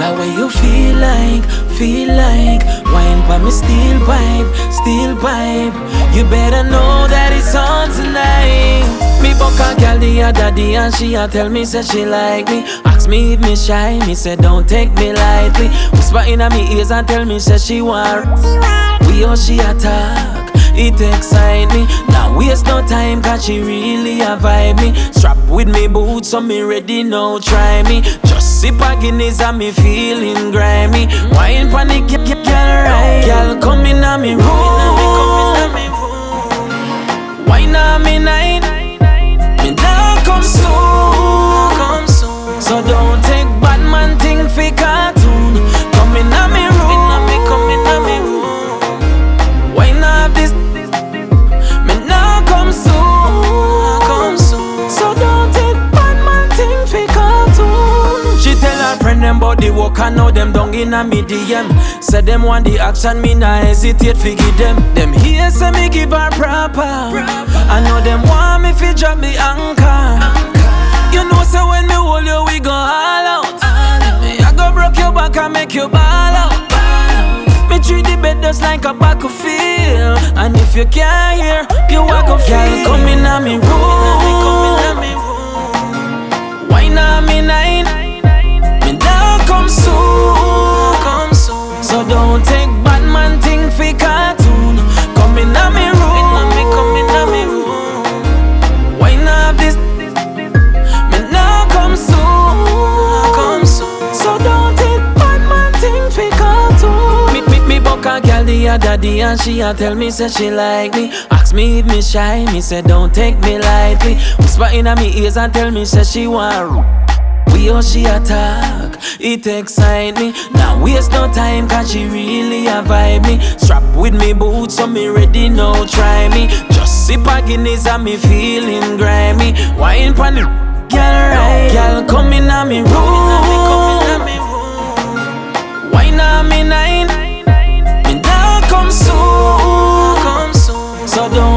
Girl, what you feel like, feel like Wine pa me steel pipe, steel pipe You better know that it's on tonight Me book a girl the other day and she a tell me say she like me Ask me if me shy, me say don't take me lightly Whisper in me ears and tell me say she want We all she attack it excite me. Now waste no time, cause she really a vibe me. Strap with me boots, so me ready now, try me. Just sip a Guinness and me feeling grimy. Wine panic, girl, right? Girl, come in a me room. Wine on me night. Me now come soon. So don't take bad man thing for cartoon. Her friend them about the work and now them down in a me DM. Say them want the action, me nah hesitate fi give them. Them here say me give her proper. I know them want me fi drop the anchor. You know say when me hold you we go all out. Me I go broke your back and make you ball out. Me treat the bed just like a back of battlefield And if you can't hear, you walk a feel come in a me room don't take bad man thing for cartoon. Come in a me room. Wine up this? Me now come soon. Come soon. So don't take bad man thing for cartoon. Me, me, me buck a girl the other day and she a tell me say she like me. Ask me if me shy, me say don't take me lightly. Whisper in me ears and tell me say she want we all she attack, it excite me. Now waste no time, cause she really a vibe me. Strap with me boots, so me ready now, try me. Just sip a Guinness and me feeling grimy. Wine pon the girl right, girl come in me room. Wine on me night, me come soon. So don't